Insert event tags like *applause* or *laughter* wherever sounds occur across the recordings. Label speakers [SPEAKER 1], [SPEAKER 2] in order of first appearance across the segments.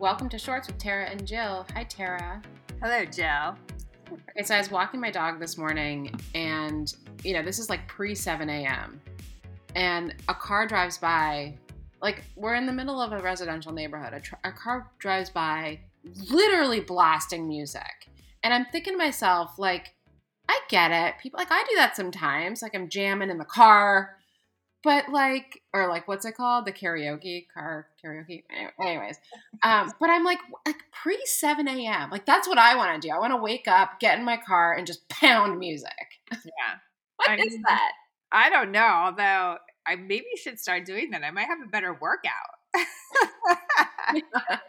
[SPEAKER 1] Welcome to Shorts with Tara and Jill. Hi, Tara.
[SPEAKER 2] Hello, Jill.
[SPEAKER 1] Okay, so I was walking my dog this morning, and you know, this is like pre 7 a.m., and a car drives by. Like, we're in the middle of a residential neighborhood. A, tr- a car drives by, literally blasting music. And I'm thinking to myself, like, I get it. People, like, I do that sometimes. Like, I'm jamming in the car, but like or like what's it called? The karaoke car karaoke anyways. Um but i'm like like pre 7 a.m like that's what i want to do. I want to wake up get in my car and just *laughs* pound music.
[SPEAKER 2] Yeah. *laughs*
[SPEAKER 1] What
[SPEAKER 2] I
[SPEAKER 1] is
[SPEAKER 2] mean-
[SPEAKER 1] that?
[SPEAKER 2] I don't know, although I maybe should start doing that. I might have a better workout. *laughs*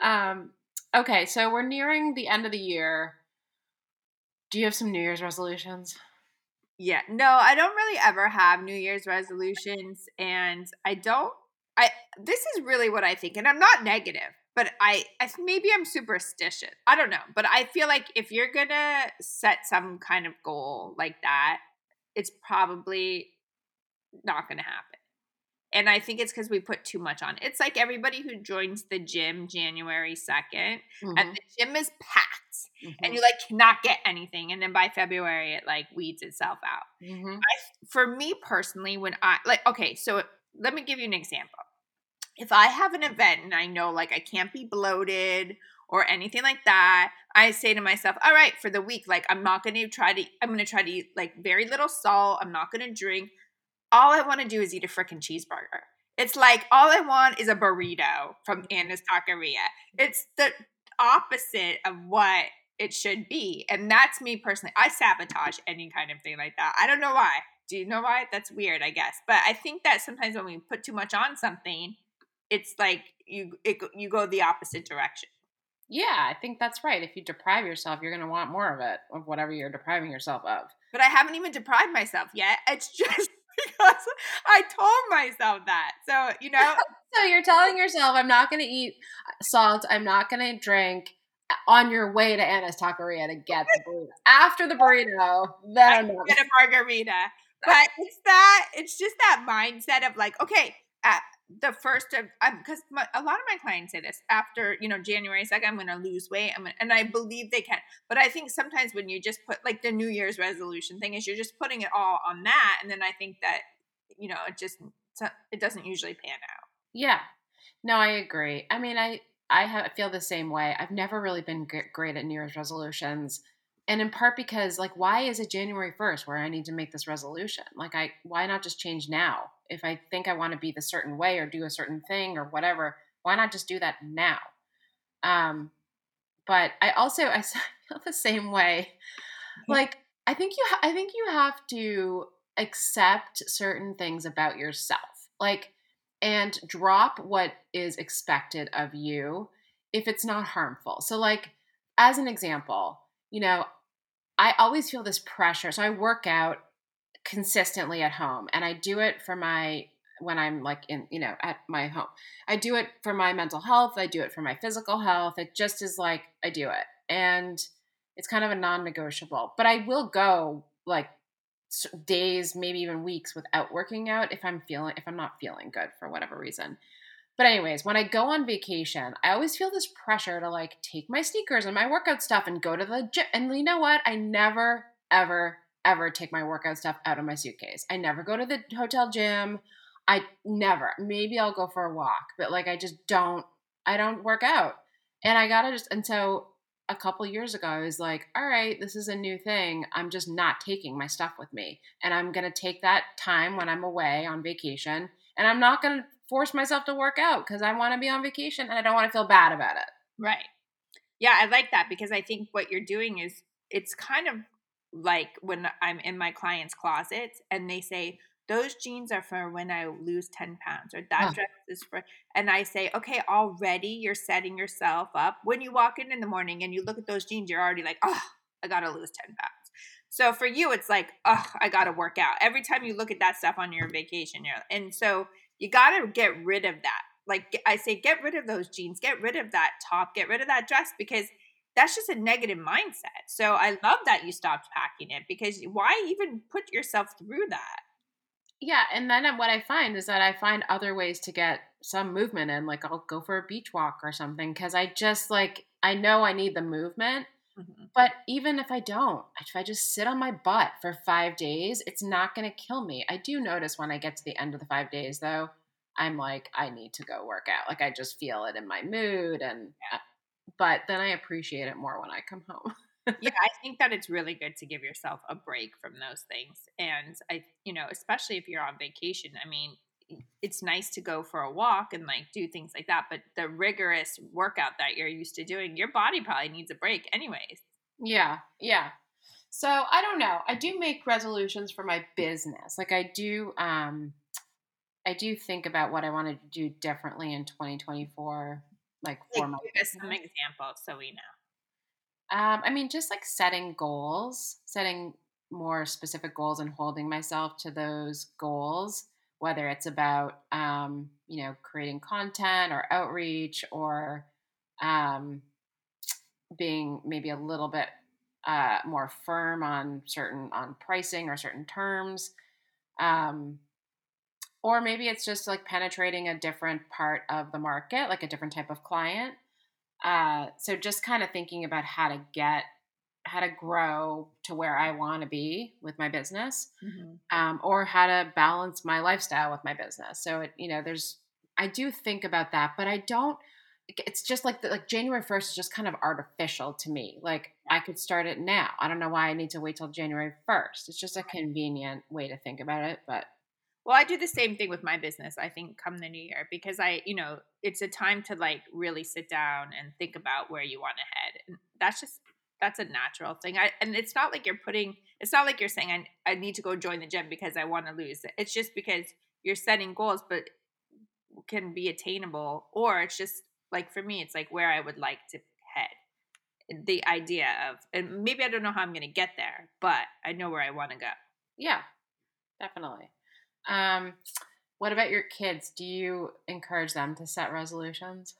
[SPEAKER 1] um okay so we're nearing the end of the year. Do you have some new year's resolutions
[SPEAKER 2] yeah. No, I don't really ever have New Year's resolutions and I don't I this is really what I think and I'm not negative, but I, I maybe I'm superstitious. I don't know, but I feel like if you're going to set some kind of goal like that, it's probably not going to happen. And I think it's because we put too much on. It's like everybody who joins the gym January 2nd
[SPEAKER 1] Mm-hmm.
[SPEAKER 2] and the gym is packed
[SPEAKER 1] Mhm.
[SPEAKER 2] and you like cannot get anything. And then by February, it like weeds itself out.
[SPEAKER 1] Mhm.
[SPEAKER 2] For me personally, when I like, okay, so let me give you an example. If I have an event and I know like I can't be bloated or anything like that, I say to myself, all right, for the week, like I'm not going to try to, I'm going to try to eat like very little salt. I'm not going to drink. All I want to do is eat a freaking cheeseburger. It's like all I want is a burrito from Anna's Taqueria. It's the opposite of what it should be. And that's me personally. I sabotage any kind of thing like that. I don't know why. Do you know why? That's weird, I guess. But I think that sometimes when we put too much on something, it's like you it, you go the opposite direction.
[SPEAKER 1] yeah i think that's right if you deprive yourself you're going to want more of it of whatever you're depriving yourself of
[SPEAKER 2] But I haven't even deprived myself yet. It's *laughs* just because I told myself that. So, you know, *laughs*
[SPEAKER 1] So you're telling yourself, I'm not going to eat salt. I'm not going to drink on your way to Anna's Taqueria to get the burrito. *laughs* After the burrito, then I'm
[SPEAKER 2] get a margarita. But it's that it's just that mindset of like, okay, at the first of um, because a lot of my clients say this after you know January second, I'm going to lose weight, I'm gonna, and I believe they can. But I think sometimes when you just put like the New Year's resolution thing is you're just putting it all on that, and then I think that you know it just it doesn't usually pan out.
[SPEAKER 1] Yeah. No, I agree. I mean, I I have, feel the same way. I've never really been great at New Year's resolutions. And in part because like why is it January 1st where I need to make this resolution? Like I why not just change now? If I think I want to be the certain way or do a certain thing or whatever, why not just do that now? Um but I also I *laughs* feel the same way. Like I think you I think you have to accept certain things about yourself. Like and drop what is expected of you if it's not harmful. So, like, as an example, you know, I always feel this pressure. So, I work out consistently at home and I do it for my when I'm like in, you know, at my home. I do it for my mental health, I do it for my physical health. It just is like I do it. And it's kind of a non-negotiable. But I will go like days, maybe even weeks without working out if I'm feeling if I'm not feeling good for whatever reason. But anyways, when I go on vacation, I always feel this pressure to like take my sneakers and my workout stuff and go to the gym. And you know what? I never ever ever take my workout stuff out of my suitcase. I never go to the hotel gym. I never. Maybe I'll go for a walk, but like I just don't I don't work out. And I got to just and so a couple years ago, I was like, all right, this is a new thing. I'm just not taking my stuff with me. And I'm going to take that time when I'm away on vacation. And I'm not going to force myself to work out because I want to be on vacation and I don't want to feel bad about it.
[SPEAKER 2] Right. Yeah, I like that because I think what you're doing is it's kind of like when I'm in my client's closets and they say, those jeans are for when I lose 10 pounds, or that
[SPEAKER 1] Huh.
[SPEAKER 2] dress is for, and I say, okay, already you're setting yourself up. When you walk in in the morning and you look at those jeans, you're already like, oh, I got to lose 10 pounds. So for you, it's like, oh, I got to work out. Every time you look at that stuff on your vacation, you're, and so you got to get rid of that. Like I say, get rid of those jeans, get rid of that top, get rid of that dress because that's just a negative mindset. So I love that you stopped packing it because why even put yourself through that?
[SPEAKER 1] Yeah, and then what I find is that I find other ways to get some movement in. Like I'll go for a beach walk or something because I just like I know I need the movement.
[SPEAKER 2] Mhm.
[SPEAKER 1] But even if I don't, if I just sit on my butt for five days, it's not going to kill me. I do notice when I get to the end of the five days, though, I'm like, I need to go work out. Like I just feel it in my mood, and uh, but then I appreciate it more when I come home. *laughs*
[SPEAKER 2] yeah, I think that it's really good to give yourself a break from those things. And I, you know, especially if you're on vacation, I mean, it's nice to go for a walk and like do things like that. But the rigorous workout that you're used to doing, your body probably needs a break, anyways.
[SPEAKER 1] Yeah, yeah. So I don't know. I do make resolutions for my business. Like I do um I do think about what I want to do differently in 2024 like for
[SPEAKER 2] Like,
[SPEAKER 1] my
[SPEAKER 2] give us some examples so we know.
[SPEAKER 1] Um I mean just like setting goals, setting more specific goals and holding myself to those goals whether it's about um you know creating content or outreach or um being maybe a little bit uh, more firm on certain on pricing or certain terms um, or maybe it's just like penetrating a different part of the market like a different type of client uh, so just kind of thinking about how to get how to grow to where i want to be with my business um, or how to balance my lifestyle with my business so it you know there's i do think about that but i don't it's just like the, like January 1st is just kind of artificial to me. Like I could start it now. I don't know why I need to wait till January 1st. It's just a convenient way to think about it, but
[SPEAKER 2] Well, I do the same thing with my business, I think, come the new year, because I, you know, it's a time to like really sit down and think about where you want to head. And that's just, that's a natural thing. I, and it's not like you're putting, it's not like you're saying, I, I need to go join the gym because I want to lose. It's just because you're setting goals, but can be attainable. Or it's just like for me, it's like where I would like to head. The idea of, and maybe I don't know how I'm going to get there, but I know where I want to go.
[SPEAKER 1] yeah, definitely. Um, what about your kids? Do you encourage them to set resolutions?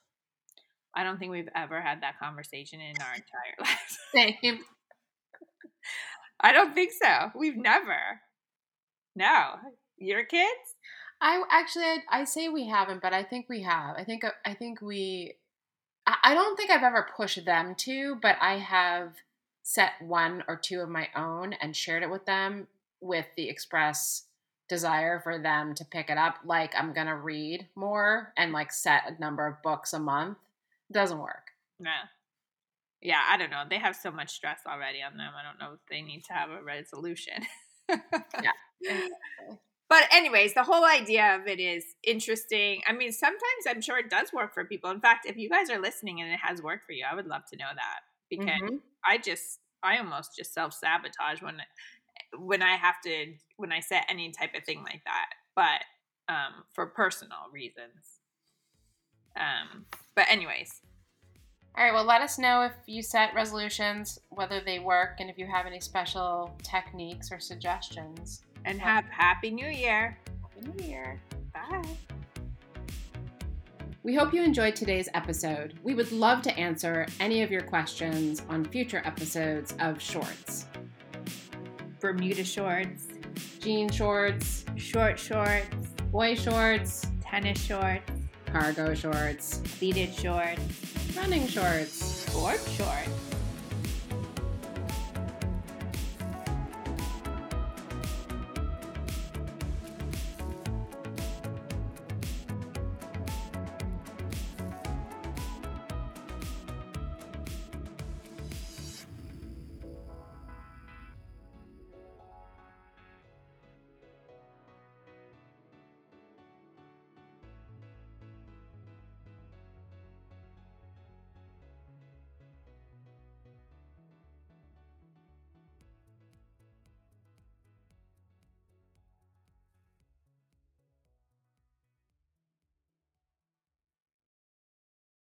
[SPEAKER 2] I don't think we've ever had that conversation in our entire *laughs* lives.
[SPEAKER 1] Same. *laughs*
[SPEAKER 2] I don't think so. We've never. No. Your kids?
[SPEAKER 1] I actually I, I say we haven't, but I think we have. I think I think we. I, I don't think I've ever pushed them to, but I have set one or two of my own and shared it with them with the express desire for them to pick it up. Like I'm gonna read more and like set a number of books a month. Doesn't work.
[SPEAKER 2] yeah Yeah, I don't know. They have so much stress already on them. I don't know if they need to have a resolution. Yeah. *laughs* But anyways, the whole idea of it is interesting. I mean, sometimes I'm sure it does work for people. In fact, if you guys are listening and it has worked for you, I would love to know that because
[SPEAKER 1] Mhm.
[SPEAKER 2] I just I almost just self sabotage when when I have to when I set any type of thing like that. But um, for personal reasons. Um, but anyways,
[SPEAKER 1] All right. Well, let us know if you set resolutions, whether they work, and if you have any special techniques or suggestions.
[SPEAKER 2] and have happy New Year.
[SPEAKER 1] Happy New Year.
[SPEAKER 2] Bye.
[SPEAKER 1] We hope you enjoyed today's episode. We would love to answer any of your questions on future episodes of Shorts.
[SPEAKER 2] Bermuda shorts,
[SPEAKER 1] Jean shorts,
[SPEAKER 2] short shorts,
[SPEAKER 1] boy shorts,
[SPEAKER 2] tennis shorts,
[SPEAKER 1] cargo shorts,
[SPEAKER 2] pleated shorts,
[SPEAKER 1] running shorts.
[SPEAKER 2] sport shorts.